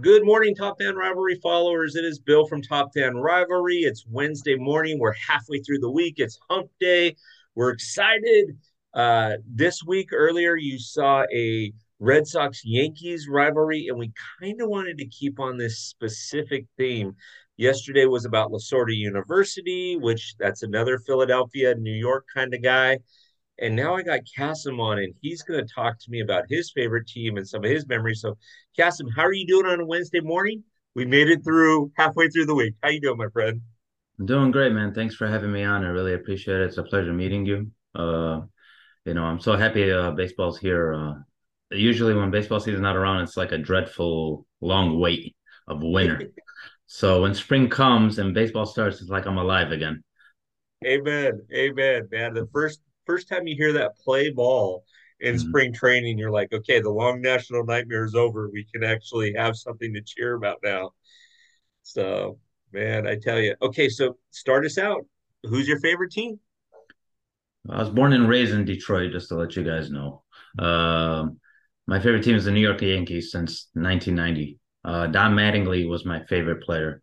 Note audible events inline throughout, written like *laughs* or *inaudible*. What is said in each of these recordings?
Good morning, Top Fan Rivalry followers. It is Bill from Top Fan Rivalry. It's Wednesday morning. We're halfway through the week. It's hump day. We're excited. Uh, this week, earlier, you saw a Red Sox Yankees rivalry, and we kind of wanted to keep on this specific theme. Yesterday was about Lasorda University, which that's another Philadelphia, New York kind of guy. And now I got Kasim on, and he's going to talk to me about his favorite team and some of his memories. So, Kasim, how are you doing on a Wednesday morning? We made it through halfway through the week. How you doing, my friend? I'm doing great, man. Thanks for having me on. I really appreciate it. It's a pleasure meeting you. Uh, you know, I'm so happy uh, baseball's here. Uh, usually, when baseball season's not around, it's like a dreadful long wait of winter. *laughs* so when spring comes and baseball starts, it's like I'm alive again. Amen. Amen, man. The first first time you hear that play ball in mm-hmm. spring training, you're like, okay, the long national nightmare is over. We can actually have something to cheer about now. So, man, I tell you. Okay, so start us out. Who's your favorite team? I was born and raised in Detroit, just to let you guys know. Uh, my favorite team is the New York Yankees since 1990. Uh, Don Mattingly was my favorite player.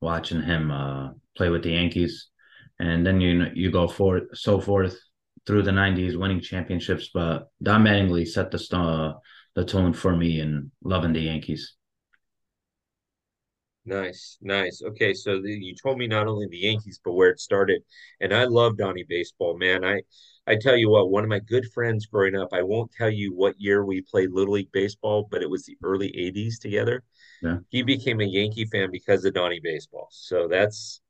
Watching him uh, play with the Yankees, and then you you go forth so forth through the 90s winning championships but don mattingly set the star, the tone for me in loving the yankees. Nice nice. Okay so the, you told me not only the yankees but where it started and i love donnie baseball man. I i tell you what one of my good friends growing up i won't tell you what year we played little league baseball but it was the early 80s together. Yeah. he became a yankee fan because of donnie baseball. So that's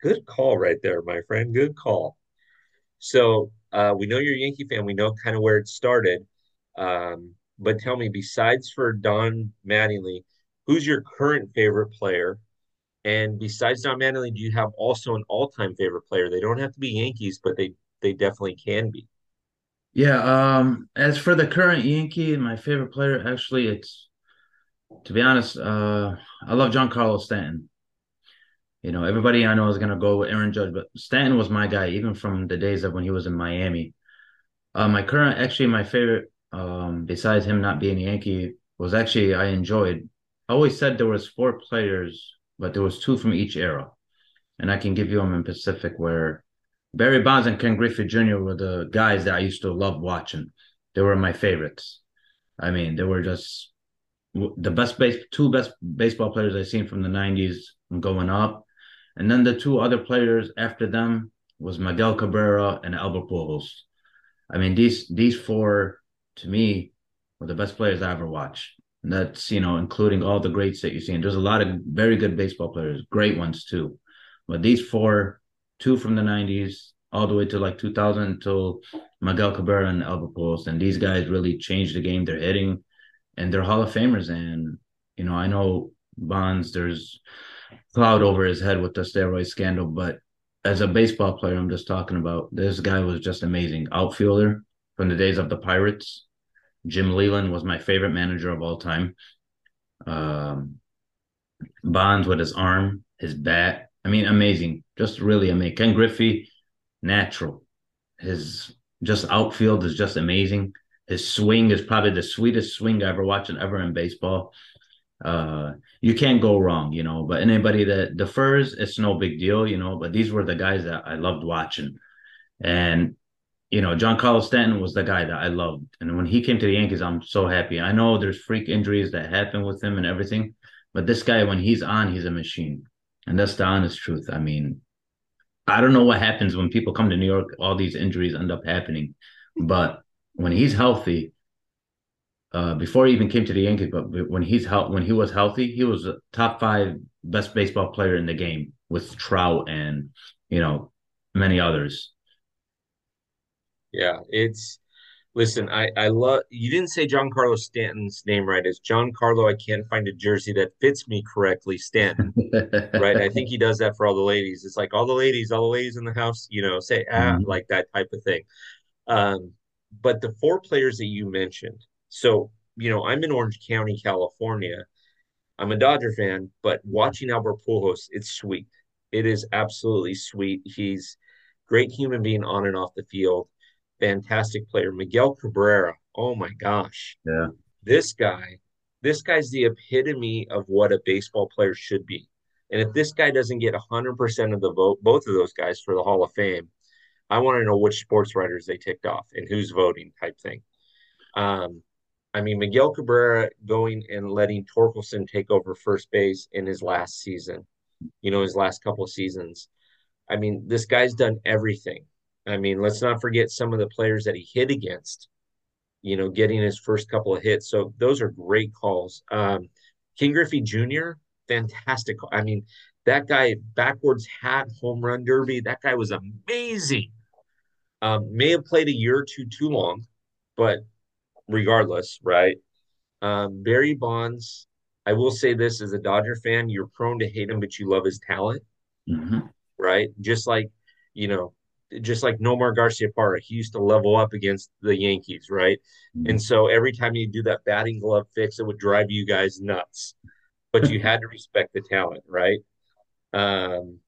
good call right there my friend. Good call. So uh, we know you're a Yankee fan. We know kind of where it started. Um, but tell me, besides for Don Mattingly, who's your current favorite player? And besides Don Mattingly, do you have also an all-time favorite player? They don't have to be Yankees, but they they definitely can be. Yeah. Um. As for the current Yankee, my favorite player, actually, it's to be honest, uh, I love John Carlos Stanton. You know, everybody I know is gonna go with Aaron Judge, but Stanton was my guy even from the days of when he was in Miami. Uh, my current, actually, my favorite, um, besides him not being a Yankee, was actually I enjoyed. I always said there was four players, but there was two from each era, and I can give you them in Pacific where Barry Bonds and Ken Griffey Jr. were the guys that I used to love watching. They were my favorites. I mean, they were just the best base, two best baseball players I've seen from the '90s going up and then the two other players after them was Miguel Cabrera and Albert Pujols. I mean, these these four to me were the best players I ever watched. And that's you know including all the greats that you've seen. There's a lot of very good baseball players, great ones too. But these four, two from the '90s all the way to like 2000 until Miguel Cabrera and Albert Pujols, and these guys really changed the game. They're hitting, and they're Hall of Famers. And you know, I know Bonds. There's cloud over his head with the steroid scandal. But as a baseball player, I'm just talking about this guy was just amazing. Outfielder from the days of the Pirates. Jim Leyland was my favorite manager of all time. Um, Bonds with his arm, his bat. I mean, amazing. Just really amazing. Ken Griffey, natural. His just outfield is just amazing. His swing is probably the sweetest swing I ever watched ever in baseball uh you can't go wrong you know but anybody that defers it's no big deal you know but these were the guys that i loved watching. And you know John Carlos Stanton was the guy that i loved. And when he came to the yankees i'm so happy. I know there's freak injuries that happen with him and everything but this guy when he's on he's a machine. And that's the honest truth. I mean i don't know what happens when people come to new york all these injuries end up happening but when he's healthy uh, before he even came to the Yankees, but when he's he- when he was healthy, he was a top five best baseball player in the game with Trout and you know many others. Yeah, it's listen. I I love you didn't say John Carlos Stanton's name right. It's Giancarlo. I can't find a jersey that fits me correctly. Stanton, *laughs* right? I think he does that for all the ladies. It's like all the ladies, all the ladies in the house, you know, say ah mm-hmm. like that type of thing. Um, but the four players that you mentioned so, you know, I'm in Orange County, California. I'm a Dodger fan, but watching Albert Pujols, it's sweet. It is absolutely sweet. He's great human being on and off the field. Fantastic player. Miguel Cabrera. Oh my gosh. Yeah. This guy, this guy's the epitome of what a baseball player should be. And if this guy doesn't get 100% of the vote, both of those guys for the Hall of Fame, I want to know which sports writers they ticked off and who's voting type thing. Um, I mean, Miguel Cabrera going and letting Torkelson take over first base in his last season, you know, his last couple of seasons. I mean, this guy's done everything. I mean, let's not forget some of the players that he hit against, you know, getting his first couple of hits. So those are great calls. Um, Ken Griffey Jr., fantastic. I mean, that guy backwards hat home run derby. That guy was amazing. Um, may have played a year or two too long, but regardless, right? Um, Barry Bonds. I will say this as a Dodger fan, you're prone to hate him, but you love his talent, Mm-hmm. right? Just like you know, just like Nomar Garciaparra, he used to level up against the Yankees, right? Mm-hmm. And so every time you do that batting glove fix, it would drive you guys nuts, but you had to respect the talent, right? Um,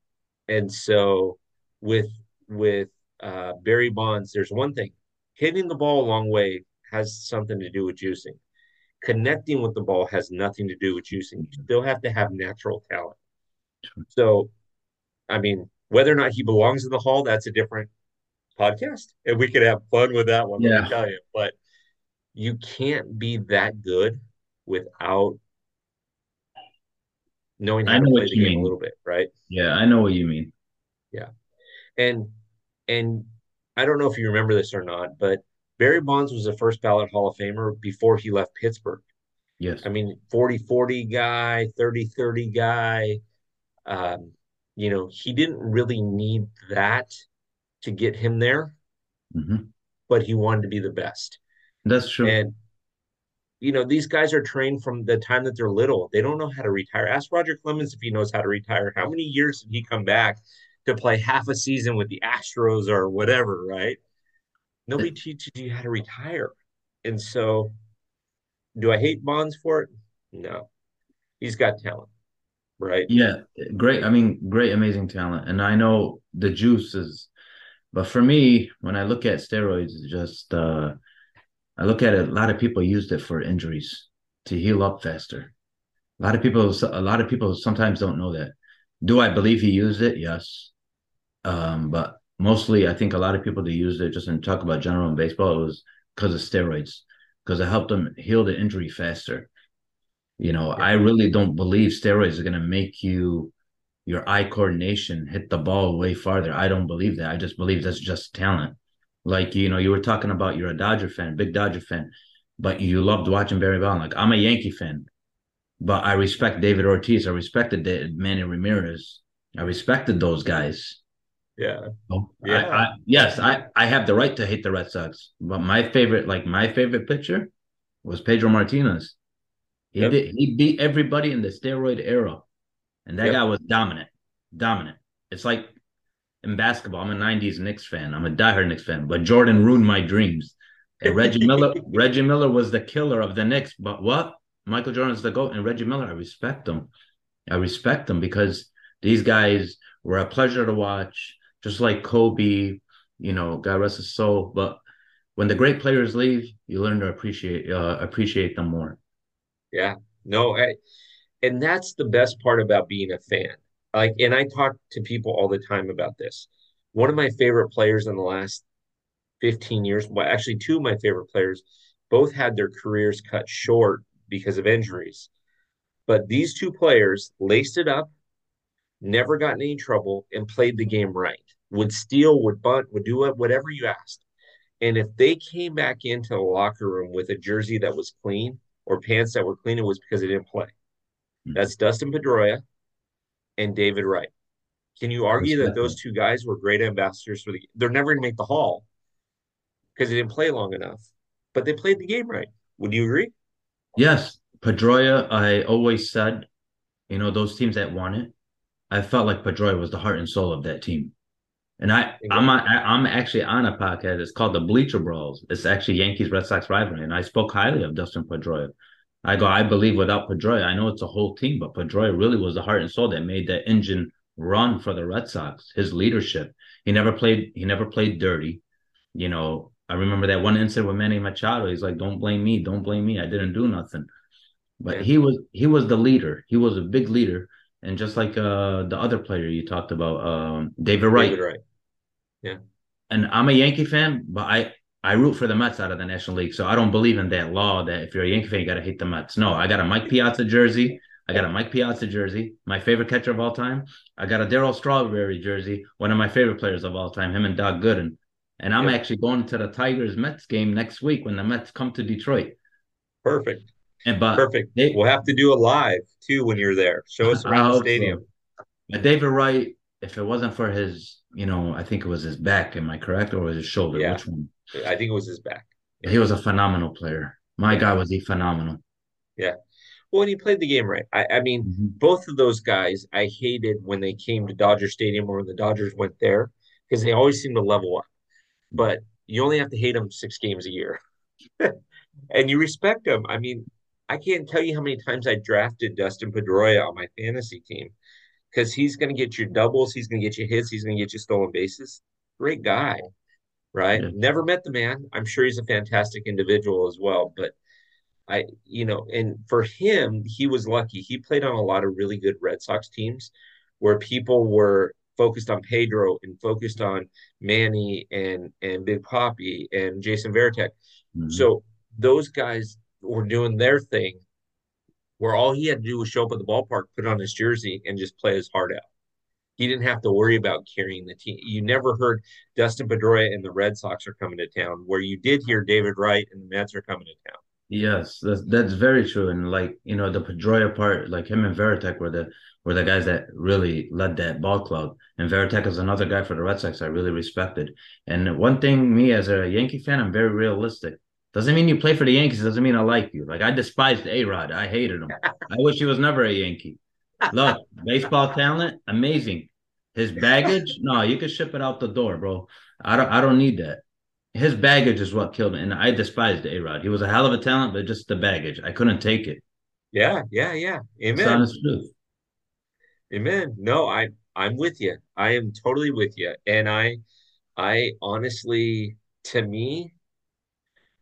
and so with with uh, Barry Bonds, there's one thing: hitting the ball a long way has something to do with juicing. Connecting with the ball has nothing to do with juicing. You still have to have natural talent. So, I mean, whether or not he belongs in the hall, that's a different podcast, and we could have fun with that one. Let me tell you, but you can't be that good without knowing I how to know play what the you game mean. a little bit, right? Yeah, I know what you mean. Yeah, and and I don't know if you remember this or not, but Barry Bonds was a first ballot Hall of Famer before he left Pittsburgh. Yes. I mean, 40-40 guy, 30-30 guy. Um, you know, he didn't really need that to get him there, Mhm. but he wanted to be the best. That's true. And you know, these guys are trained from the time that they're little. They don't know how to retire. Ask Roger Clemens if he knows how to retire. How many years did he come back to play half a season with the Astros or whatever, right? Nobody teaches you how to retire. And so, do I hate Bonds for it? No. He's got talent, right? Yeah, great. I mean, great, amazing talent. And I know the juice is, but for me, when I look at steroids, it's just uh I look at it, a lot of people used it for injuries to heal up faster. A lot of people, a lot of people sometimes don't know that. Do I believe he used it? Yes. Um, but mostly I think a lot of people that used it just in talk about general in baseball, it was because of steroids, because it helped them heal the injury faster. You know, I really don't believe steroids are gonna make you your eye coordination hit the ball way farther. I don't believe that. I just believe that's just talent. Like, you know, you were talking about you're a Dodger fan, big Dodger fan, but you loved watching Barry Bonds. Like, I'm a Yankee fan, but I respect David Ortiz. I respected Manny Ramirez. I respected those guys. Yeah. Yeah. I, I, yes, I, I have the right to hate the Red Sox, but my favorite, like my favorite pitcher, was Pedro Martinez. He Yep. did he beat everybody in the steroid era, and that Yep. guy was dominant, dominant. It's like in basketball. I'm a '90s Knicks fan. I'm a diehard Knicks fan, but Jordan ruined my dreams. And Reggie *laughs* Miller, Reggie Miller was the killer of the Knicks. But what? Michael Jordan's the goat, and Reggie Miller, I respect him. I respect them because these guys were a pleasure to watch, just like Kobe. You know, God rest his soul. But when the great players leave, you learn to appreciate uh, appreciate them more. Yeah. No, I, and that's the best part about being a fan. Like, and I talk to people all the time about this. One of my favorite players in the last 15 years, well, actually, two of my favorite players both had their careers cut short because of injuries. But these two players laced it up, never got in any trouble, and played the game right. Would steal, would bunt, would do whatever you asked. And if they came back into the locker room with a jersey that was clean or pants that were clean, it was because they didn't play. Hmm. That's Dustin Pedroia and David Wright. Can you argue that those two guys were great ambassadors for the? They're never going to make the Hall because they didn't play long enough, but they played the game right. Would you agree? Yes, Pedroia, I always said, you know, those teams that won it, I felt like Pedroia was the heart and soul of that team. And I, I'm, on, I- I'm actually on a podcast. It's called the Bleacher Brawls. It's actually Yankees Red Sox rivalry, and I spoke highly of Dustin Pedroia. I go, I believe without Pedroia, I know it's a whole team, but Pedroia really was the heart and soul that made that engine run for the Red Sox. His leadership. He never played. He never played dirty. You know, I remember that one incident with Manny Machado. He's like, "Don't blame me. Don't blame me. I didn't do nothing." but he was he was the leader. He was a big leader, and just like uh, the other player you talked about, um, David Wright. David Wright. Yeah. And I'm a Yankee fan, but I I root for the Mets out of the National League, so I don't believe in that law that if you're a Yankee fan you got to hate the Mets. No, I got a Mike Piazza jersey. I got a Mike Piazza jersey, my favorite catcher of all time. I got a Darryl Strawberry jersey, one of my favorite players of all time, him and Doc Gooden. And I'm actually going to the Tigers Mets game next week when the Mets come to Detroit. Perfect. And but perfect. They, we'll have to do a live too when you're there. Show us around the stadium. So. But David Wright, if it wasn't for his, you know, I think it was his back. Am I correct, or was his shoulder? Yeah. Which one? I think it was his back. Yeah. He was a phenomenal player. My yeah. God, was he phenomenal? Yeah. Well, and he played the game right. I, I mean, mm-hmm. both of those guys I hated when they came to Dodger Stadium or when the Dodgers went there because they always seem to level up. But you only have to hate them six games a year. *laughs* and you respect them. I mean, I can't tell you how many times I drafted Dustin Pedroia on my fantasy team because he's going to get you doubles, he's going to get you hits, he's going to get you stolen bases. Great guy, right? Yeah. Never met the man. I'm sure he's a fantastic individual as well, but I, you know, and for him, he was lucky. He played on a lot of really good Red Sox teams where people were focused on Pedro and focused on Manny and and Big Poppy and Jason Varitek. Mm-hmm. So those guys were doing their thing where all he had to do was show up at the ballpark, put on his jersey, and just play his heart out. He didn't have to worry about carrying the team. You never heard Dustin Pedroia and the Red Sox are coming to town, where you did hear David Wright and the Mets are coming to town. Yes, that's that's very true. And like you know, the Pedroia part, like him and Varitek were the were the guys that really led that ball club. And Varitek is another guy for the Red Sox I really respected. And one thing, me as a Yankee fan, I'm very realistic. Doesn't mean you play for the Yankees. Doesn't mean I like you. Like I despised A Rod. I hated him. I wish he was never a Yankee. Look, baseball talent, amazing. His baggage, no, you could ship it out the door, bro. I don't. I don't need that. His baggage is what killed me, and I despised A Rod. He was a hell of a talent, but just the baggage, I couldn't take it. Yeah, yeah, yeah. Amen. Amen. No, I I'm with you. I am totally with you, and I I honestly, to me,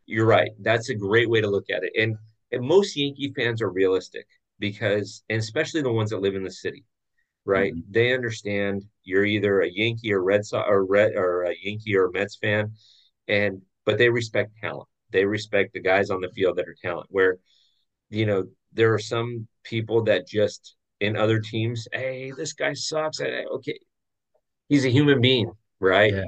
you're right. That's a great way to look at it. And, and most Yankee fans are realistic because, and especially the ones that live in the city, right? Mm-hmm. They understand you're either a Yankee or Red Sox or Red or a Yankee or a Mets fan, and but they respect talent. They respect the guys on the field that are talent. Where, you know, there are some people that just in other teams, hey, this guy sucks. Okay, he's a human being, right? Yeah.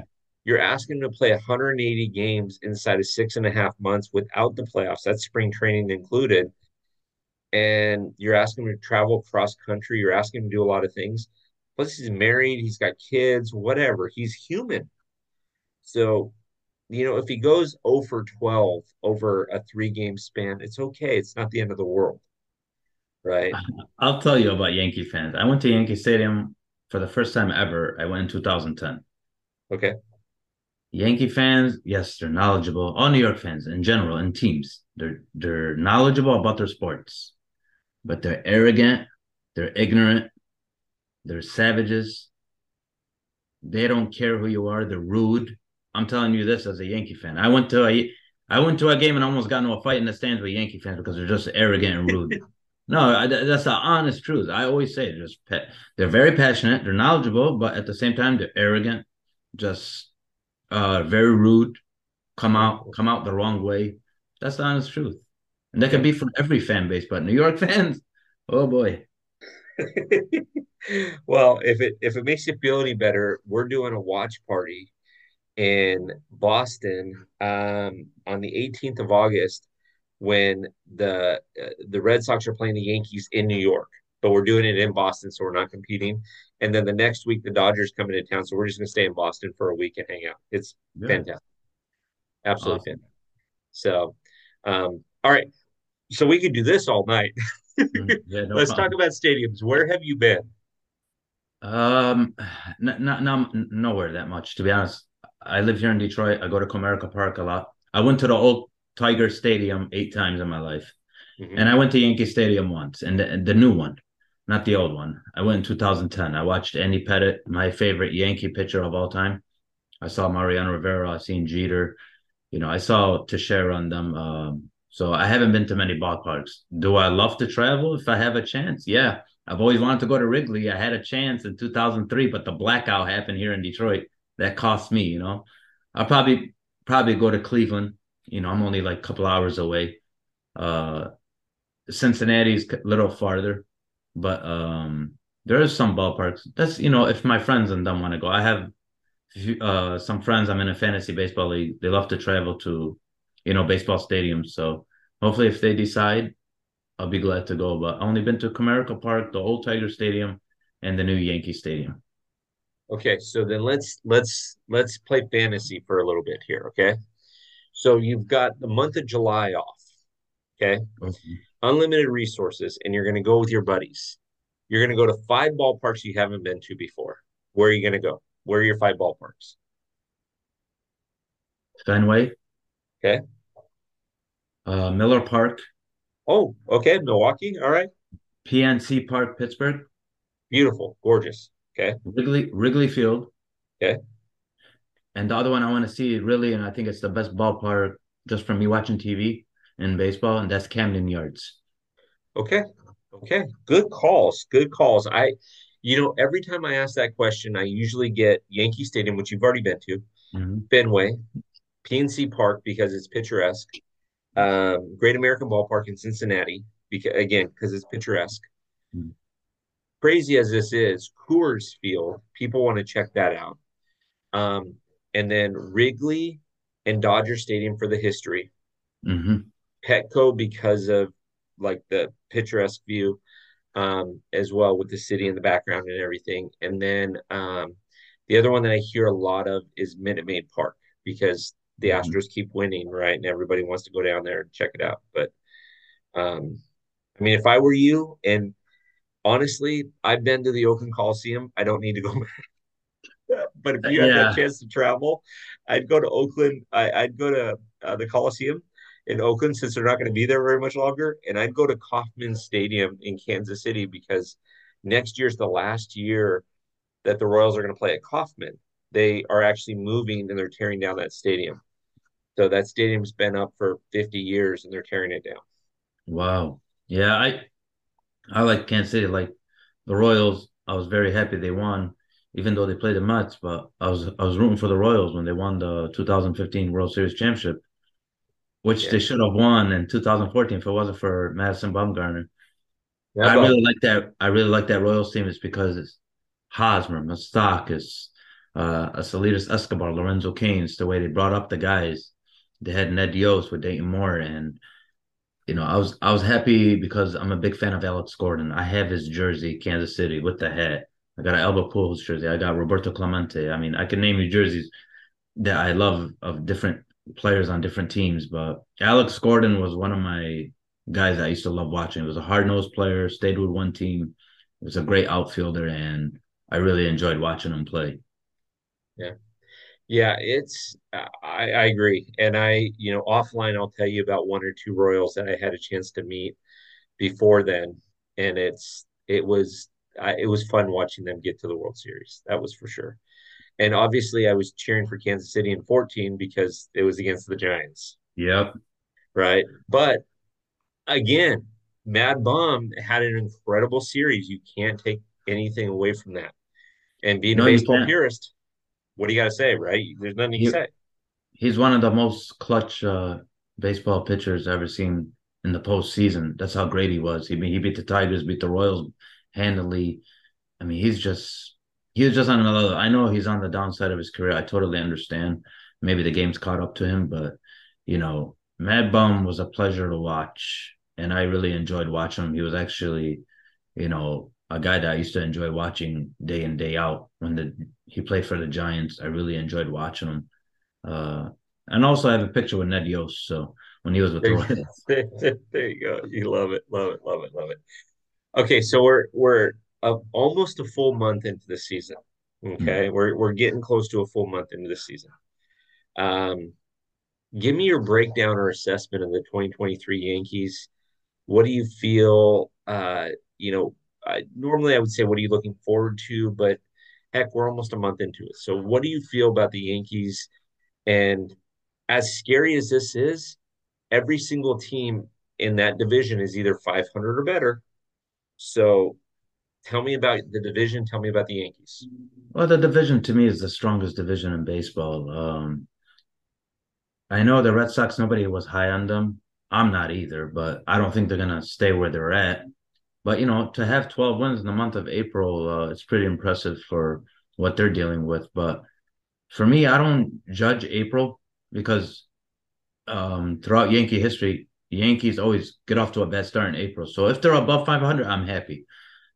You're asking him to play 180 games inside of six and a half months without the playoffs. That's spring training included. And you're asking him to travel cross country. You're asking him to do a lot of things. Plus, he's married. He's got kids. Whatever. He's human. So, you know, if he goes 0 for 12 over a three game span, it's okay. It's not the end of the world. Right. *laughs* I'll tell you about Yankee fans. I went to Yankee Stadium for the first time ever. I went in 2010. Okay. Yankee fans, yes, they're knowledgeable. All New York fans in general and teams, they're they're knowledgeable about their sports, but they're arrogant, they're ignorant, they're savages. They don't care who you are. They're rude. I'm telling you this as a Yankee fan. I went to a I went to a game and almost got into a fight in the stands with Yankee fans because they're just arrogant and rude. *laughs* no, that's the honest truth. I always say just they're very passionate, they're knowledgeable, but at the same time they're arrogant, just uh, very rude, come out come out the wrong way. That's the honest truth, and that can be from every fan base. But New York *laughs* fans, oh boy. *laughs* well, if it if it makes you feel any better, we're doing a watch party in Boston um, on the 18th of August when the uh, the Red Sox are playing the Yankees in New York but we're doing it in Boston, so we're not competing. And then the next week, the Dodgers come into town, so we're just going to stay in Boston for a week and hang out. It's yeah. fantastic, absolutely awesome. fantastic. So, um, all right, so we could do this all night. Mm, *laughs* yeah, no Let's problem. talk about stadiums. Where have you been? Um, not, not, not nowhere that much, to be honest. I live here in Detroit. I go to Comerica Park a lot. I went to the old Tiger Stadium eight times in my life, mm-hmm. and I went to Yankee Stadium once, and the, the new one not the old one. I went in 2010. I watched Andy Pettitte, my favorite Yankee pitcher of all time. I saw Mariano Rivera. I seen Jeter. You know, I saw Teixeira on them. Um, So I haven't been to many ballparks. Do I love to travel if I have a chance? Yeah. I've always wanted to go to Wrigley. I had a chance in 2003, but the blackout happened here in Detroit. That cost me, you know. I'll probably probably go to Cleveland. You know, I'm only like a couple hours away. Uh Cincinnati's a little farther, but um there is some ballparks. That's you know, if my friends and them want to go. I have uh some friends I'm in a fantasy baseball league. They love to travel to, you know, baseball stadiums. So hopefully if they decide, I'll be glad to go. But I only been to Comerica Park, the old Tiger Stadium, and the new Yankee Stadium. Okay, so then let's let's let's play fantasy for a little bit here, okay? So you've got the month of July off, okay? Okay. Unlimited resources, and you're going to go with your buddies. You're going to go to five ballparks you haven't been to before. Where are you going to go? Where are your five ballparks? Fenway, Okay. uh, Miller Park, Oh, okay. Milwaukee. All right. PNC Park, Pittsburgh, Beautiful. Gorgeous. Okay. Wrigley Wrigley Field, Okay. and the other one I want to see really, and I think it's the best ballpark just from me watching TV and baseball, and that's Camden Yards. Okay. Okay. Good calls. Good calls. I, you know, every time I ask that question, I usually get Yankee Stadium, which you've already been to, Mhm. Fenway, PNC Park because it's picturesque, um, Great American Ballpark in Cincinnati because again because it's picturesque. Mhm. Crazy as this is, Coors Field, people want to check that out. Um, and then Wrigley and Dodger Stadium for the history. Mhm. Petco because of like the picturesque view, um, as well with the city in the background and everything. And then um, the other one that I hear a lot of is Minute Maid Park because the Mhm. Astros keep winning, right? And everybody wants to go down there and check it out. But um, I mean, if I were you, and honestly, I've been to the Oakland Coliseum. I don't need to go *laughs* back. But if you have that chance to travel, I'd go to Oakland. I, I'd go to uh, the Coliseum in Oakland since they're not going to be there very much longer. And I'd go to Kauffman Stadium in Kansas City because next year's the last year that the Royals are going to play at Kauffman. They are actually moving and they're tearing down that stadium. So that stadium's been up for 50 years and they're tearing it down. wow. Yeah, I I like Kansas City. Like the Royals, I was very happy they won, even though they played the Mets. But I was I was rooting for the Royals when they won the 2015 World Series championship, which Yeah. they should have won in 2014 if it wasn't for Madison Bumgarner. Yeah, I really like that. I really like that Royals team is because it's Hosmer, Moustakas, uh, Alcides Escobar, Lorenzo Canes, the way they brought up the guys. They had Ned Yost with Dayton Moore, and you know, I was I was happy because I'm a big fan of Alex Gordon. I have his jersey, Kansas City, with the hat. I got an Albert Pujols jersey. I got Roberto Clemente. I mean, I can name you jerseys that I love of different players on different teams, but Alex Gordon was one of my guys I used to love watching. He was a hard nosed player, stayed with one team. He was a great outfielder, and I really enjoyed watching him play. yeah. Yeah, it's I, I agree. And I, you know, offline I'll tell you about one or two Royals that I had a chance to meet before then. And it's it was I, it was fun watching them get to the World Series. That was for sure. And obviously I was cheering for Kansas City in 14 because it was against the Giants, Yep. right? But again, Mad Bum had an incredible series. You can't take anything away from that. And being a No, you baseball purist, what do you got to say, right? There's nothing you He, can say. he's one of the most clutch uh, baseball pitchers I've ever seen in the postseason. That's how great he was. He he beat the Tigers, beat the Royals handily. I mean, he's just he's just on another. I know he's on the downside of his career. I totally understand. Maybe the game's caught up to him, but you know, Mad Bum was a pleasure to watch, and I really enjoyed watching him. He was actually, you know, a guy that I used to enjoy watching day in day out. When the he played for the Giants, I really enjoyed watching him. Uh, and also I have a picture with Ned Yost. So when he was with the there you *laughs* go. You love it, love it, love it, love it. Okay, so we're we're uh, almost a full month into the season. Hmm. Okay, we're we're getting close to a full month into the season. Um, give me your breakdown or assessment of the 2023 Yankees. What do you feel? Uh, you know, I, normally I would say, what are you looking forward to? But heck, we're almost a month into it. So, what do you feel about the Yankees? And as scary as this is, every single team in that division is either 500 or better. So tell me about the division. Tell me about the Yankees. Well, the division to me is the strongest division in baseball. Um, I know the Red Sox, nobody was high on them. I'm not either, but I don't think they're going to stay where they're at. But, you know, to have 12 wins in the month of April, uh, it's pretty impressive for what they're dealing with. But for me, I don't judge April because um, throughout Yankee history, Yankees always get off to a bad start in April. So if they're above 500, I'm happy.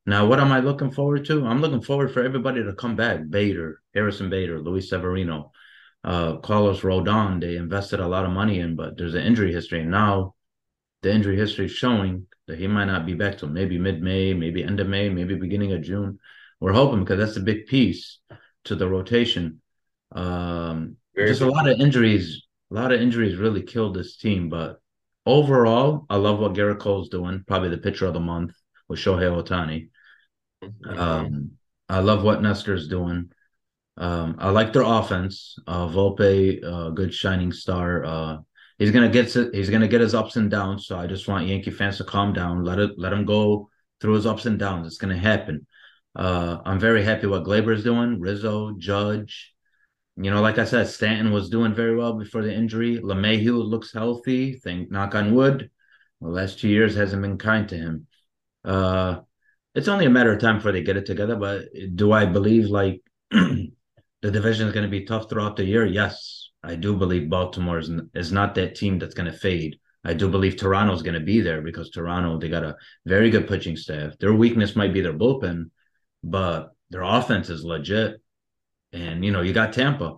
Now, what am I looking forward to? I'm looking forward for everybody to come back. Bader, Harrison Bader, Luis Severino, uh, Carlos Rodon. They invested a lot of money in, but there's an injury history. And now the injury history is showing that he might not be back till maybe mid-May, maybe end of May, maybe beginning of June. We're hoping because that's a big piece to the rotation. Um, just a lot of injuries. A lot of injuries really killed this team, but overall, I love what Gerrit Cole's doing. Probably the pitcher of the month with Shohei Ohtani. Mm-hmm. Um, I love what Nestor's doing. Um, I like their offense. Uh, Volpe, uh, good shining star. Uh, he's gonna get he's gonna get his ups and downs. So I just want Yankee fans to calm down. Let it let him go through his ups and downs. It's gonna happen. Uh, I'm very happy what Gleyber is doing. Rizzo, Judge. You know, like I said, Stanton was doing very well before the injury. LeMahieu looks healthy. Think knock on wood. The last two years hasn't been kind to him. Uh, it's only a matter of time before they get it together. But do I believe like *clears throat* the division is going to be tough throughout the year? Yes, I do believe Baltimore is, is not that team that's going to fade. I do believe Toronto's going to be there because Toronto they got a very good pitching staff. Their weakness might be their bullpen, but their offense is legit. And you know, you got Tampa,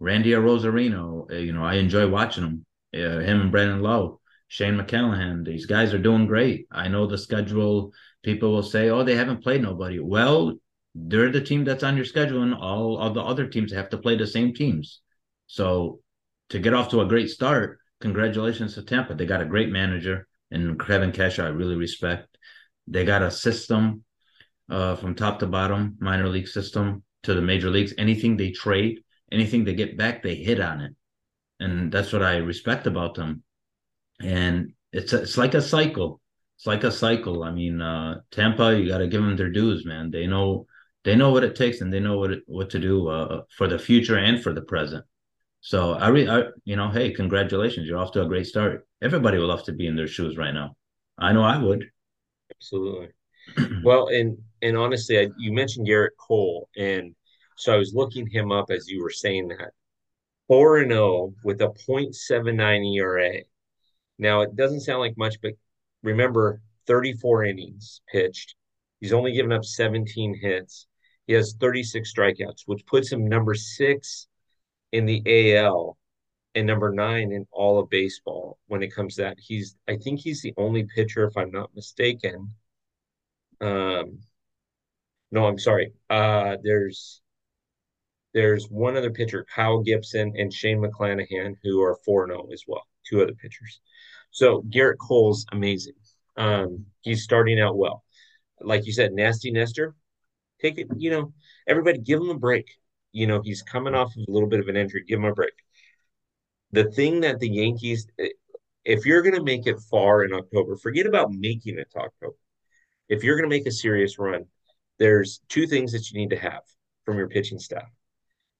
Randy Arozarena. Uh, you know, I enjoy watching him. Uh, him and Brandon Lowe, Shane McClanahan. These guys are doing great. I know the schedule people will say, "Oh, they haven't played nobody." Well, they're the team that's on your schedule, and all of the other teams have to play the same teams. So, to get off to a great start, congratulations to Tampa. They got a great manager and Kevin Cash. I really respect. They got a system uh, from top to bottom, minor league system to the major leagues. Anything they trade, anything they get back, they hit on it, and that's what I respect about them. And it's it's like a cycle it's like a cycle. I mean, uh, Tampa, you got to give them their dues, man. They know they know what it takes and they know what it, what to do uh, for the future and for the present. So I, re- I, you know, hey, congratulations, you're off to a great start. Everybody would love to be in their shoes right now. I know I would. Absolutely. *clears throat* well, and and honestly, I, you mentioned Gerrit Cole, and so I was looking him up as you were saying that. Four and zero oh with a .79 ERA. Now it doesn't sound like much, but remember 34 innings pitched. He's only given up 17 hits. He has 36 strikeouts, which puts him number six in the AL and number nine in all of baseball when it comes to that. He's, I think he's the only pitcher, if I'm not mistaken. Um, no, I'm sorry. Uh, there's there's one other pitcher, Kyle Gibson and Shane McClanahan, who are 4 0 as well, two other pitchers. So Gerrit Cole's amazing. Um, he's starting out well. Like you said, nasty Nestor. Take it, you know, everybody give him a break. You know, he's coming off of a little bit of an injury. Give him a break. The thing that the Yankees, if you're going to make it far in October, forget about making it to October. If you're going to make a serious run, there's two things that you need to have from your pitching staff.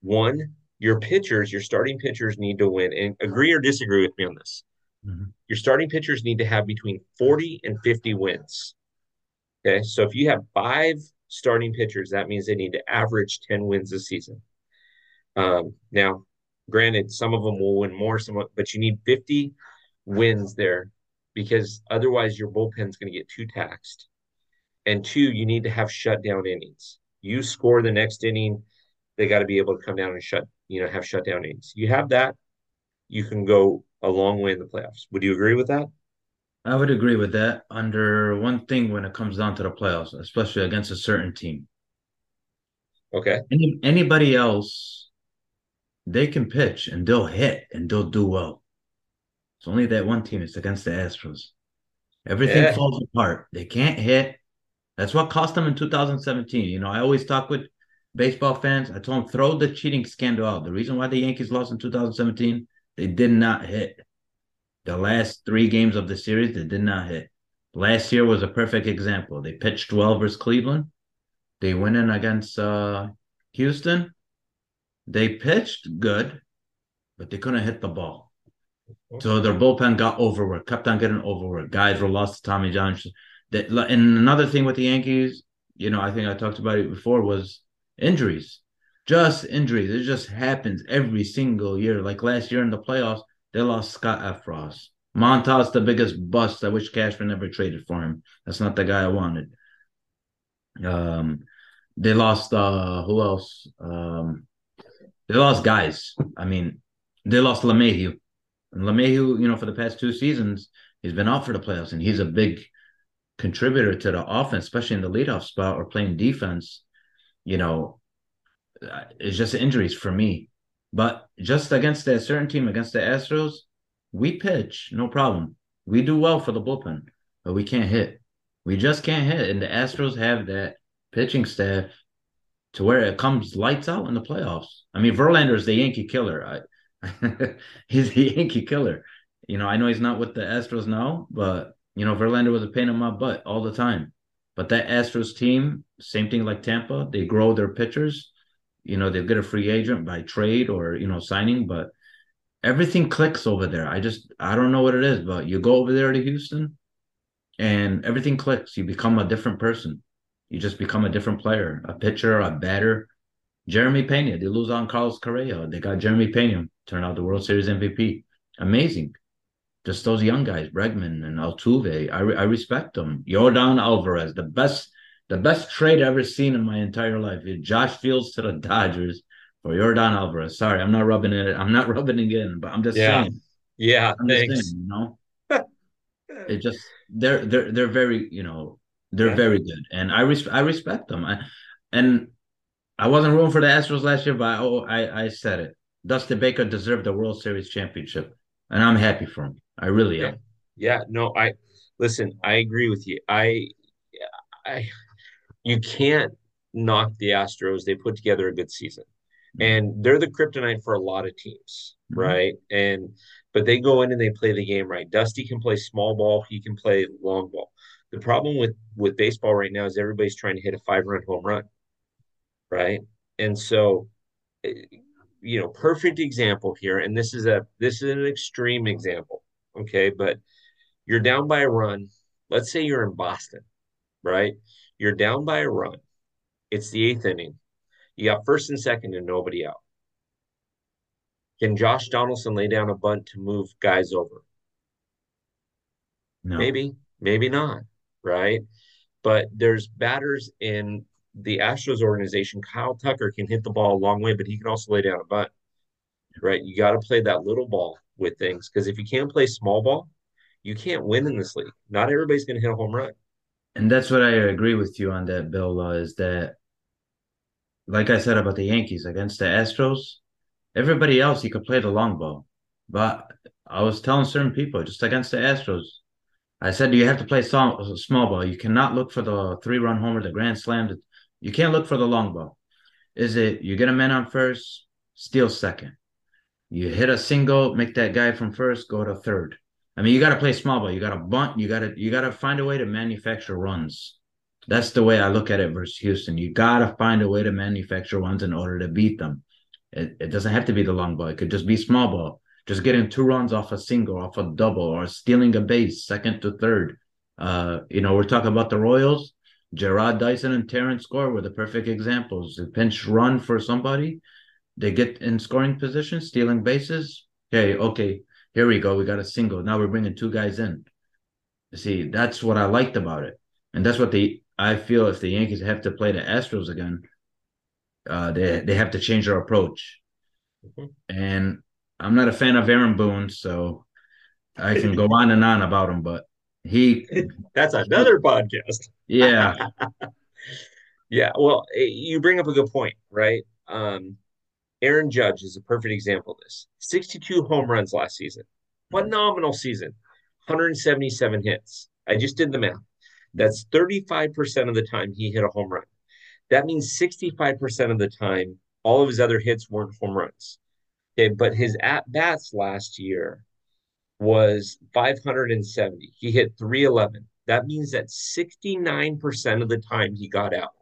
One, your pitchers, your starting pitchers need to win. And agree or disagree with me on this. Mm-hmm. Your starting pitchers need to have between 40 and 50 wins. Okay. So if you have five starting pitchers, that means they need to average 10 wins a season. Um, now, granted, some of them will win more, some, but you need 50 wins there because otherwise your bullpen's going to get too taxed. And two, you need to have shutdown innings. You score the next inning, they got to be able to come down and shut, you know, have shutdown innings. You have that, you can go a long way in the playoffs. Would you agree with that? I would agree with that under one thing when it comes down to the playoffs, especially against a certain team. Okay. Any, anybody else, they can pitch and they'll hit and they'll do well. It's only that one team. It's against the Astros. Everything yeah. falls apart. They can't hit. That's what cost them in 2017. You know, I always talk with baseball fans. I told them throw the cheating scandal out. The reason why the Yankees lost in 2017 they did not hit. The last three games of the series, they did not hit. Last year was a perfect example. They pitched well versus Cleveland. They went in against uh, Houston. They pitched good, but they couldn't hit the ball. So their bullpen got overworked, kept on getting overworked. Guys were lost to Tommy John. And another thing with the Yankees, you know, I think I talked about it before was injuries. Just injuries. It just happens every single year. Like last year in the playoffs, they lost Scott Effross. Montas, the biggest bust. I wish Cashman never traded for him. That's not the guy I wanted. Um, they lost uh who else? Um, they lost guys. I mean, they lost LeMahieu. And LeMahieu, you know, for the past two seasons, he's been out for the playoffs, and he's a big contributor to the offense, especially in the leadoff spot or playing defense. You know, Uh, it's just injuries for me. But just against a certain team, against the Astros, we pitch, no problem. We do well for the bullpen, but we can't hit. We just can't hit. And the Astros have that pitching staff to where it comes lights out in the playoffs. I mean, Verlander is the Yankee killer. I, *laughs* he's the Yankee killer. You know, I know he's not with the Astros now, but you know, Verlander was a pain in my butt all the time. But that Astros team, same thing like Tampa, they grow their pitchers you know they'll get a free agent by trade or you know signing but everything clicks over there. I just i don't know what it is but you go over there to houston and everything clicks. You become a different person. You just become a different player a pitcher a batter. Jeremy pena they lose on carlos correa. They got jeremy pena turn out the world series mvp amazing. Just those young guys bregman and altuve i, re- I respect them. Yordan alvarez the best the best trade I've ever seen in my entire life. Josh Fields to the Dodgers for Yordan Alvarez. Sorry, I'm not rubbing it. I'm not *laughs* rubbing it in, but I'm just yeah. saying. Yeah, I'm thanks. Saying, you know, *laughs* it just they're they're they're very you know they're yeah. very good, and I res- I respect them. I, and I wasn't rooting for the Astros last year, but I, oh, I I said it. Dusty Baker deserved the World Series championship, and I'm happy for him. I really yeah. am. Yeah, no, I listen. I agree with you. I I you can't knock the Astros. They put together a good season. And they're the kryptonite for a lot of teams, mm-hmm. right? And but they go in and they play the game right. Dusty can play small ball, he can play long ball. The problem with with baseball right now is everybody's trying to hit a five run home run, right? And so, eh, you know, perfect example here. And this is a this is an extreme example, okay? But you're down by a run. Let's say you're in Boston, right? You're down by a run. It's the eighth inning. You got first and second and nobody out. Can Josh Donaldson lay down a bunt to move guys over? No. Maybe, maybe not, right? But there's batters in the Astros organization. Kyle Tucker can hit the ball a long way, but he can also lay down a bunt, right? You got to play that little ball with things because if you can't play small ball, you can't win in this league. Not everybody's going to hit a home run and that's what I agree with you on that, Bill. Uh, is that, like I said about the Yankees against the Astros, everybody else you could play the long ball, but I was telling certain people just against the Astros, I said you have to play small, small ball. You cannot look for the three run homer, the grand slam. You can't look for the long ball. Is it you get a man on first, steal second? You hit a single, make that guy from first go to third. I mean, you got to play small ball. You got to bunt. You got to you got to find a way to manufacture runs. That's the way I look at it versus Houston. You got to find a way to manufacture runs in order to beat them. It, it doesn't have to be the long ball. It could just be small ball. Just getting two runs off a single, off a double, or stealing a base, second to third. Uh, you know, we're talking about the Royals. Jarrod Dyson and Terrence Gore were the perfect examples. A pinch run for somebody, they get in scoring position, stealing bases. Okay, okay, here we go. We got a single. Now we're bringing two guys in. See, that's what I liked about it, and that's what the I feel if the Yankees have to play the Astros again, uh, they they have to change their approach. Mm-hmm. And I'm not a fan of Aaron Boone, so I can go on and on about him, but he *laughs* that's another podcast. Yeah. *laughs* yeah. Well, eh, you bring up a good point, right? Um, Aaron Judge is a perfect example of this. 62 home runs last season. Phenomenal season. 177 hits. I just did the math. That's 35% of the time he hit a home run. That means 65% of the time, all of his other hits weren't home runs. Okay, but his at bats last year was 570. He hit 311. That means that 69% of the time he got out.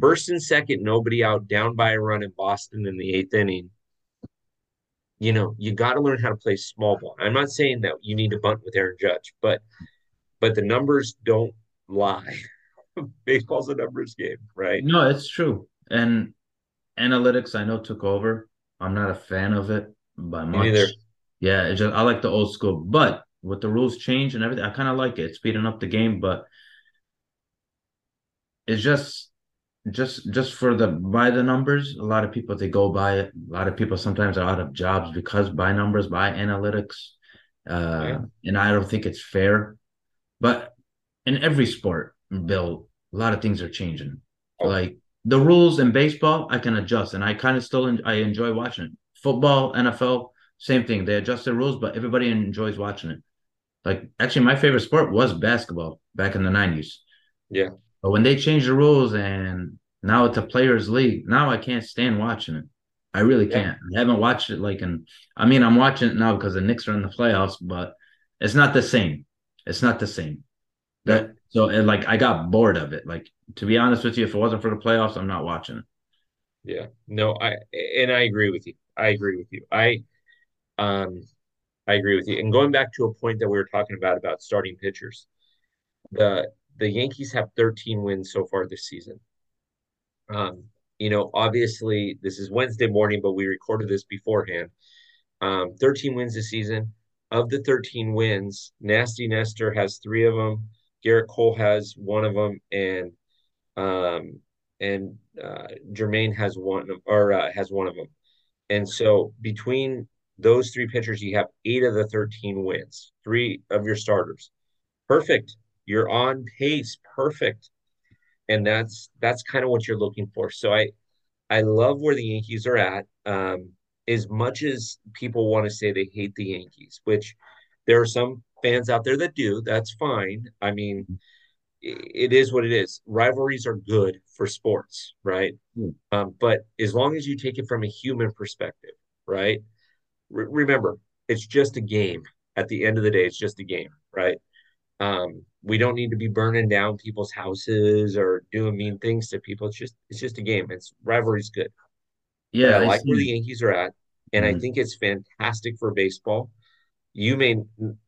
First and second, nobody out, down by a run in Boston in the eighth inning. You know, you got to learn how to play small ball. I'm not saying that you need to bunt with Aaron Judge, but but the numbers don't lie. *laughs* Baseball's a numbers game, right? No, it's true. And analytics, I know, took over. I'm not a fan of it by much. Neither. Yeah, it's just I like the old school, but with the rules change and everything, I kind of like it. It's speeding up the game, but it's just just just for the by the numbers a lot of people they go by it. A lot of people sometimes are out of jobs because by numbers by analytics. Uh yeah. and i don't think it's fair but in every sport bill a lot of things are changing. Oh. like the rules in baseball i can adjust and i kind of still en- i enjoy watching it. Football nfl same thing. They adjust the rules but everybody enjoys watching it. Like actually my favorite sport was basketball back in the 90s yeah but when they changed the rules and now it's a players' league, now I can't stand watching it. I really can't. Yeah. I haven't watched it like in. I mean, I'm watching it now because the Knicks are in the playoffs, but it's not the same. It's not the same. That yeah. so it, like I got bored of it. Like to be honest with you, if it wasn't for the playoffs, I'm not watching it. Yeah. No, I and I agree with you. I agree with you. I um I agree with you. And going back to a point that we were talking about about starting pitchers, the the Yankees have 13 wins so far this season. Um, you know, obviously this is Wednesday morning, but we recorded this beforehand. Um, 13 wins this season. Of the 13 wins, Nasty Nestor has three of them. Gerrit Cole has one of them, and um, and uh, Germán has one of, or uh, has one of them. And so between those three pitchers, you have eight of the 13 wins, three of your starters. Perfect. You're on pace. Perfect. And that's that's kind of what you're looking for. So I I love where the Yankees are at. Um, as much as people want to say they hate the Yankees, which there are some fans out there that do, that's fine. I mean, it is what it is. Rivalries are good for sports, right? Mm. Um, but as long as you take it from a human perspective, right? R- remember, it's just a game. At the end of the day, it's just a game, right? Um, we don't need to be burning down people's houses or doing mean things to people. It's just it's just a game. It's rivalry's good. Yeah, I, I like see. where the Yankees are at, and mm-hmm. I think it's fantastic for baseball. You may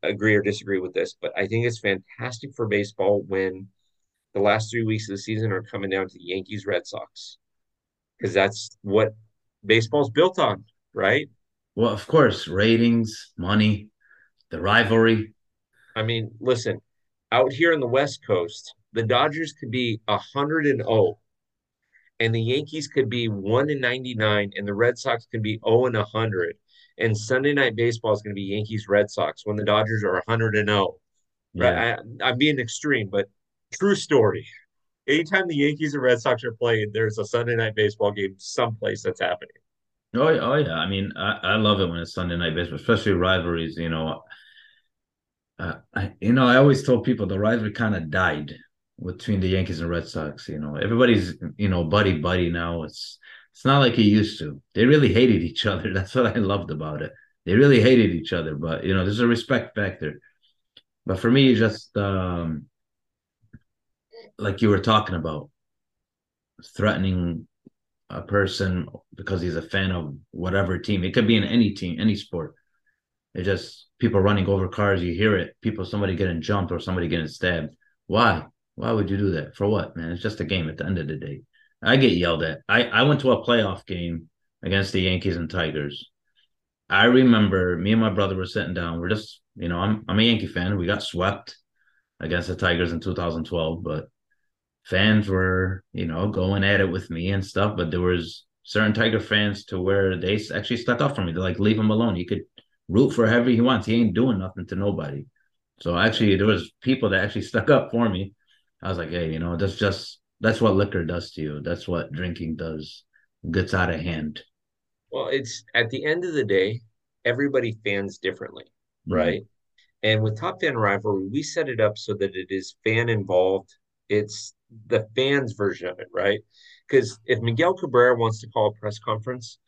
agree or disagree with this, but I think it's fantastic for baseball when the last three weeks of the season are coming down to the Yankees Red Sox because that's what baseball's built on, right? Well, of course, ratings, money, the rivalry. I mean, listen, out here in the West Coast, the Dodgers could be 100 and 0 and the Yankees could be 1 and 99 and the Red Sox could be 0 and 100 and Sunday night baseball is going to be Yankees Red Sox when the Dodgers are 100 and 0. Right? I, I'm being extreme, but true story. Anytime the Yankees and Red Sox are playing, there's a Sunday night baseball game someplace that's happening. Oh, oh yeah. I mean, I, I love it when it's Sunday night baseball, especially rivalries. You know, uh, I, you know, I always told people the rivalry kind of died between the Yankees and Red Sox. You know, everybody's you know buddy buddy now. It's it's not like it used to. They really hated each *laughs* other. That's what I loved about it. They really hated each other, but you know, there's a respect factor. But for me, just um, like you were talking about, threatening a person because he's a fan of whatever team. It could be in any team, any sport. It just people running over cars. You hear it. People, somebody getting jumped or somebody getting stabbed. Why? Why would you do that? For what, man? It's just a game at the end of the day. I get yelled at. I, I went to a playoff game against the Yankees and Tigers. I remember me and my brother were sitting down. We're just, you know, I'm I'm a Yankee fan. We got swept against the Tigers in 2012, but fans were, you know, going at it with me and stuff. But there was certain Tiger fans to where they actually stuck up for me. They're like, leave him alone. He could root for whoever he wants. He ain't doing nothing to nobody. So actually, there was people that actually *laughs* stuck up for me. I was like, hey, you know, that's just that's what liquor does to you. That's what drinking does. It gets out of hand. Well, it's at the end of the day, everybody fans differently, mm-hmm. right? And with Top Fan Rivalry, we set it up so that it is fan involved. It's the fans version of it, right? Because if Miguel Cabrera wants to call a press conference,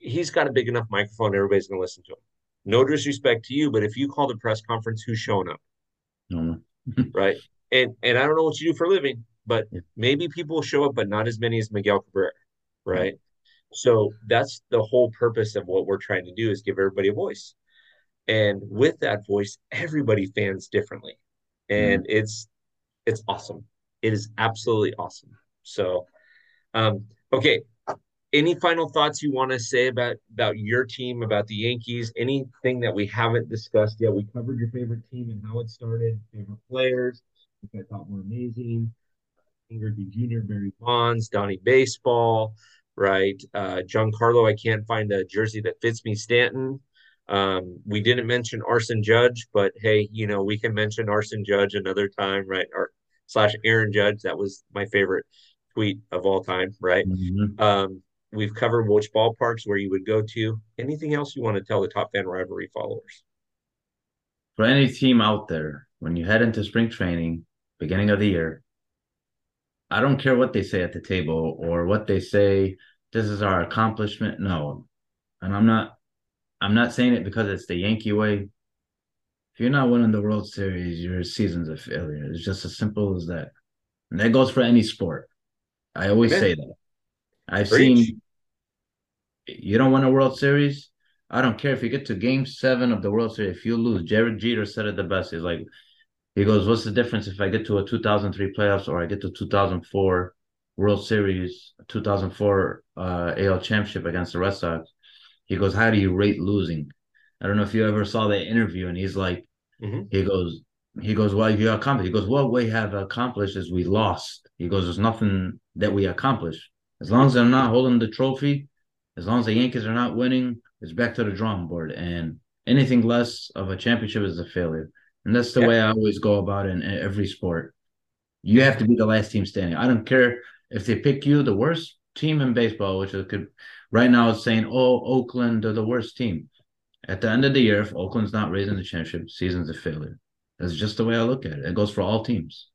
he's got a big enough microphone, everybody's going to listen to him. No disrespect to you, but if you call a press conference, who's showing up? No. *laughs* right? And and I don't know what you do for a living, but maybe people show up, but not as many as Miguel Cabrera, right? So that's the whole purpose of what we're trying to do is give everybody a voice. And with that voice, everybody fans differently. And mm-hmm. it's it's awesome. It is absolutely awesome. So um okay, any final thoughts you want to say about about your team, about the Yankees? Anything that we haven't discussed yet? We covered your favorite team and how it started, favorite players, which I thought were amazing. Griffey Jr., Barry Bonds, Donnie Baseball, right? Uh, Giancarlo, I can't find a jersey that fits me. Stanton. Um, we didn't mention Arson Judge, but hey, you know we can mention Arson Judge another time, right? Or slash Aaron Judge. That was my favorite tweet of all time, right? Mm-hmm. Um, we've covered which ballparks where you would go to. Anything else you want to tell the top fan rivalry followers? For any team out there, when you head into spring training, beginning of the year, I don't care what they say at the table or what they say. This is our accomplishment. No, and I'm not. I'm not saying it because it's the Yankee way. If you're not winning the World Series, your season's a failure. It's just as simple as that. And that goes for any sport. I always say that. I've Preach. seen you don't win a World Series. I don't care if you get to game seven of the World Series. If you lose, Derek Jeter said it the best. He's like, he goes, What's the difference if I get to a 2003 playoffs or I get to 2004 World Series, 2004 uh, AL championship against the Red Sox? He goes, How do you rate losing? I don't know if you ever saw that interview, and he's like, mm-hmm. He goes, he goes, Well, you accomplished. He goes, What we have accomplished is we lost. He goes, There's nothing that we accomplished. As long as I'm not holding the trophy, as long as the Yankees are not winning, it's back to the drawing board. And anything less of a championship is a failure. And that's the yeah. way I always go about it in every sport. You have to be the last team standing. I don't care if they pick you the worst team in baseball, which it could right now it's saying, oh, Oakland are the worst team. At the end of the year, if Oakland's not raising the championship, season's a failure. That's just the way I look at it. It goes for all teams.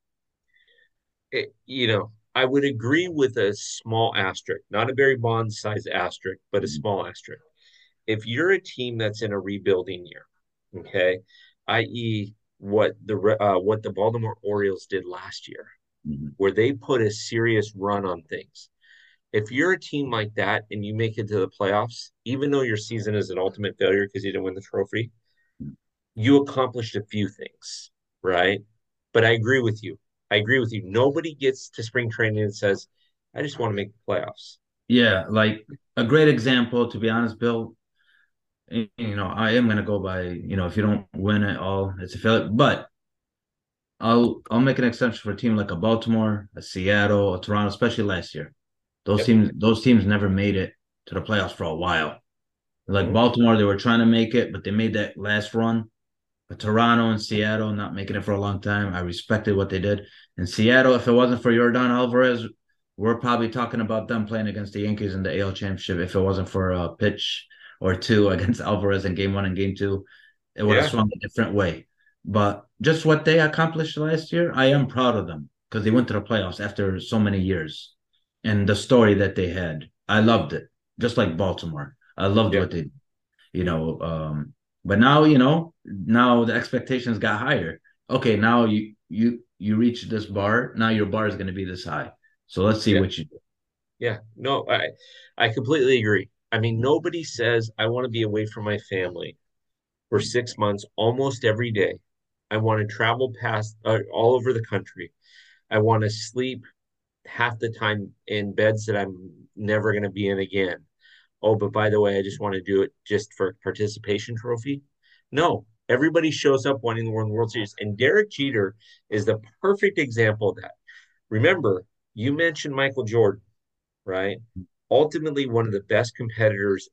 It, you know, I would agree with a small asterisk, not a Barry Bond size asterisk, but a mm-hmm. small asterisk. If you're a team that's in a rebuilding year, okay, i.e., what the uh, what the Baltimore Orioles did last year, mm-hmm. where they put a serious run on things. If you're a team like that and you make it to the playoffs, even though your season is an ultimate failure because you didn't win the trophy, mm-hmm. you accomplished a few things, right? But I agree with you. I agree with you. Nobody gets to spring training and says, I just want to make the playoffs. Yeah, like a great example, to be honest, Bill. You know, I am gonna go by, you know, if you don't win it all, it's a failure. But I'll I'll make an exception for a team like a Baltimore, a Seattle, a Toronto, especially last year. Those yep. teams those teams never made it to the playoffs for a while. Like mm-hmm. Baltimore, they were trying to make it, but they made that last run but Toronto and Seattle not making it for a long time. I respected what they did. In Seattle, if it wasn't for Yordan Alvarez, we're probably talking about them playing against the Yankees in the AL championship. If it wasn't for a pitch or two *laughs* against Alvarez in game one and game two, it would yeah. have swung a different way. But just what they accomplished last year, I am proud of them because they went to the playoffs after so many years. And the story that they had, I loved it. Just like Baltimore. I loved yeah. what they, you know, um, but now, you know, now the expectations got higher. Okay, now you you you reach this bar. Now your bar is going to be this high. So let's see yeah. what you do. Yeah, no, I I completely agree. I mean, nobody says I want to be away from my family for six months almost every day. I want to travel past uh, all over the country. I want to sleep half the time in beds that I'm never going to be in again oh, but by the way, I just want to do it just for participation trophy. No, everybody shows up wanting to win the World Series. And Derek Jeter is the perfect example of that. Remember, you mentioned Michael Jordan, right? Ultimately, one of the best competitors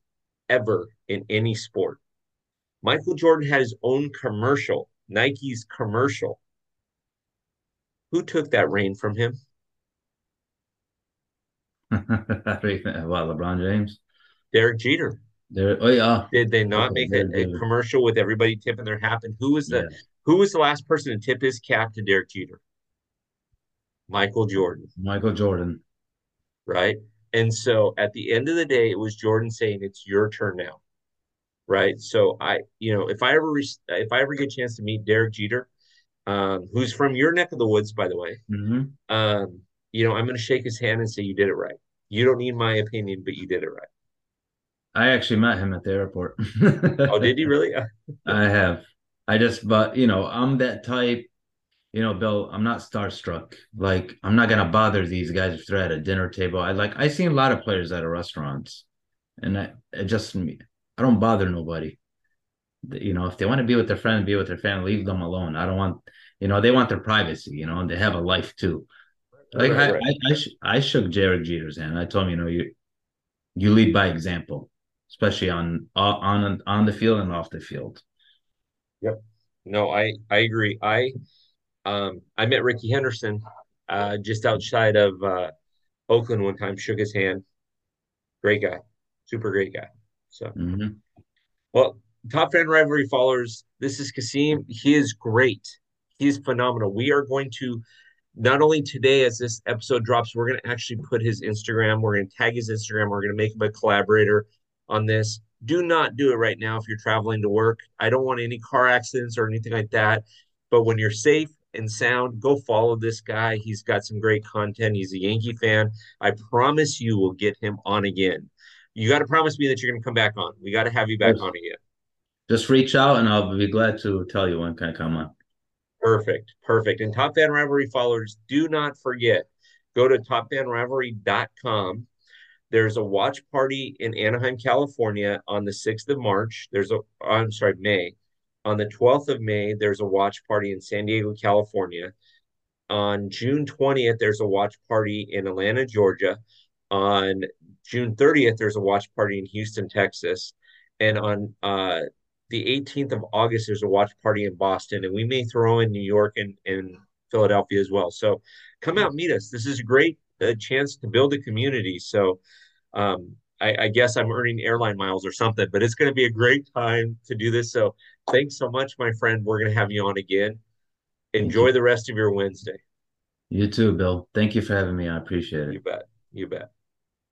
ever in any sport. Michael Jordan had his own commercial, Nike's commercial. Who took that reign from him? *laughs* well, LeBron James. Derek Jeter. There, oh yeah. Did they not oh, make a, a, commercial with everybody tipping their hat? And who was the yeah. who was the last person to tip his cap to Derek Jeter? Michael Jordan. Michael Jordan. Right. And so at the end of the day, it was Jordan saying, It's your turn now. right? So I, you know, if I ever if I ever get a chance to meet Derek Jeter, um, who's from your neck of the woods, by the way, hmm um, you know, I'm going to shake his hand and say you did it right. You don't need my opinion, but you did it right. I actually met him at the airport. *laughs* Oh, did you really? I have. I just, but you know, I'm that type. You know, Bill, I'm not starstruck. Like, I'm not gonna bother these guys if they're at a dinner table. I like, I seen a lot of players at a restaurants, and I it just, I don't bother nobody. You know, if they want to be with their friend, be with their family, leave them alone. I don't want, you know, they want their privacy. You know, and they have a life too. Like, Right, I, right. I, I, I shook Derek Jeter's hand. I told him, you know, you, you lead by example, especially on, on, on the field and off the field. Yep. No, I I agree. I um I met Rickey Henderson uh just outside of uh Oakland one time, shook his hand. Great guy. Super great guy. So, hmm well, top fan rivalry followers, this is Kasim. He is great. He is phenomenal. We are going to not only today as this episode drops, we're going to actually put his Instagram. We're going to tag his Instagram. We're going to make him a collaborator on this. Do not do it right now if you're traveling to work. I don't want any car accidents or anything like that. But when you're safe and sound, go follow this guy. He's got some great content. He's a Yankee fan. I promise you will get him on again. You got to promise me that you're going to come back on. We got to have you back on again. Just reach out and I'll be glad to tell you when can I come on. Perfect. Perfect. And Top Fan Rivalry followers, do not forget, go to topfanrivalry.com. There's a watch party in Anaheim, California on the 6th of March. There's a, I'm sorry, May. On the 12th of May, there's a watch party in San Diego, California. On June 20th, there's a watch party in Atlanta, Georgia. On June 30th, there's a watch party in Houston, Texas. And on uh, the 18th of August, there's a watch party in Boston, and we may throw in New York and, and Philadelphia as well. So come out, meet us. This is a great uh, chance to build a community. So um, I, I, guess I'm earning airline miles or something, but it's going to be a great time to do this. So thanks so much, my friend. We're going to have you on again. Enjoy the rest of your Wednesday. You too, Bill. Thank you for having me. I appreciate it. You bet. You bet.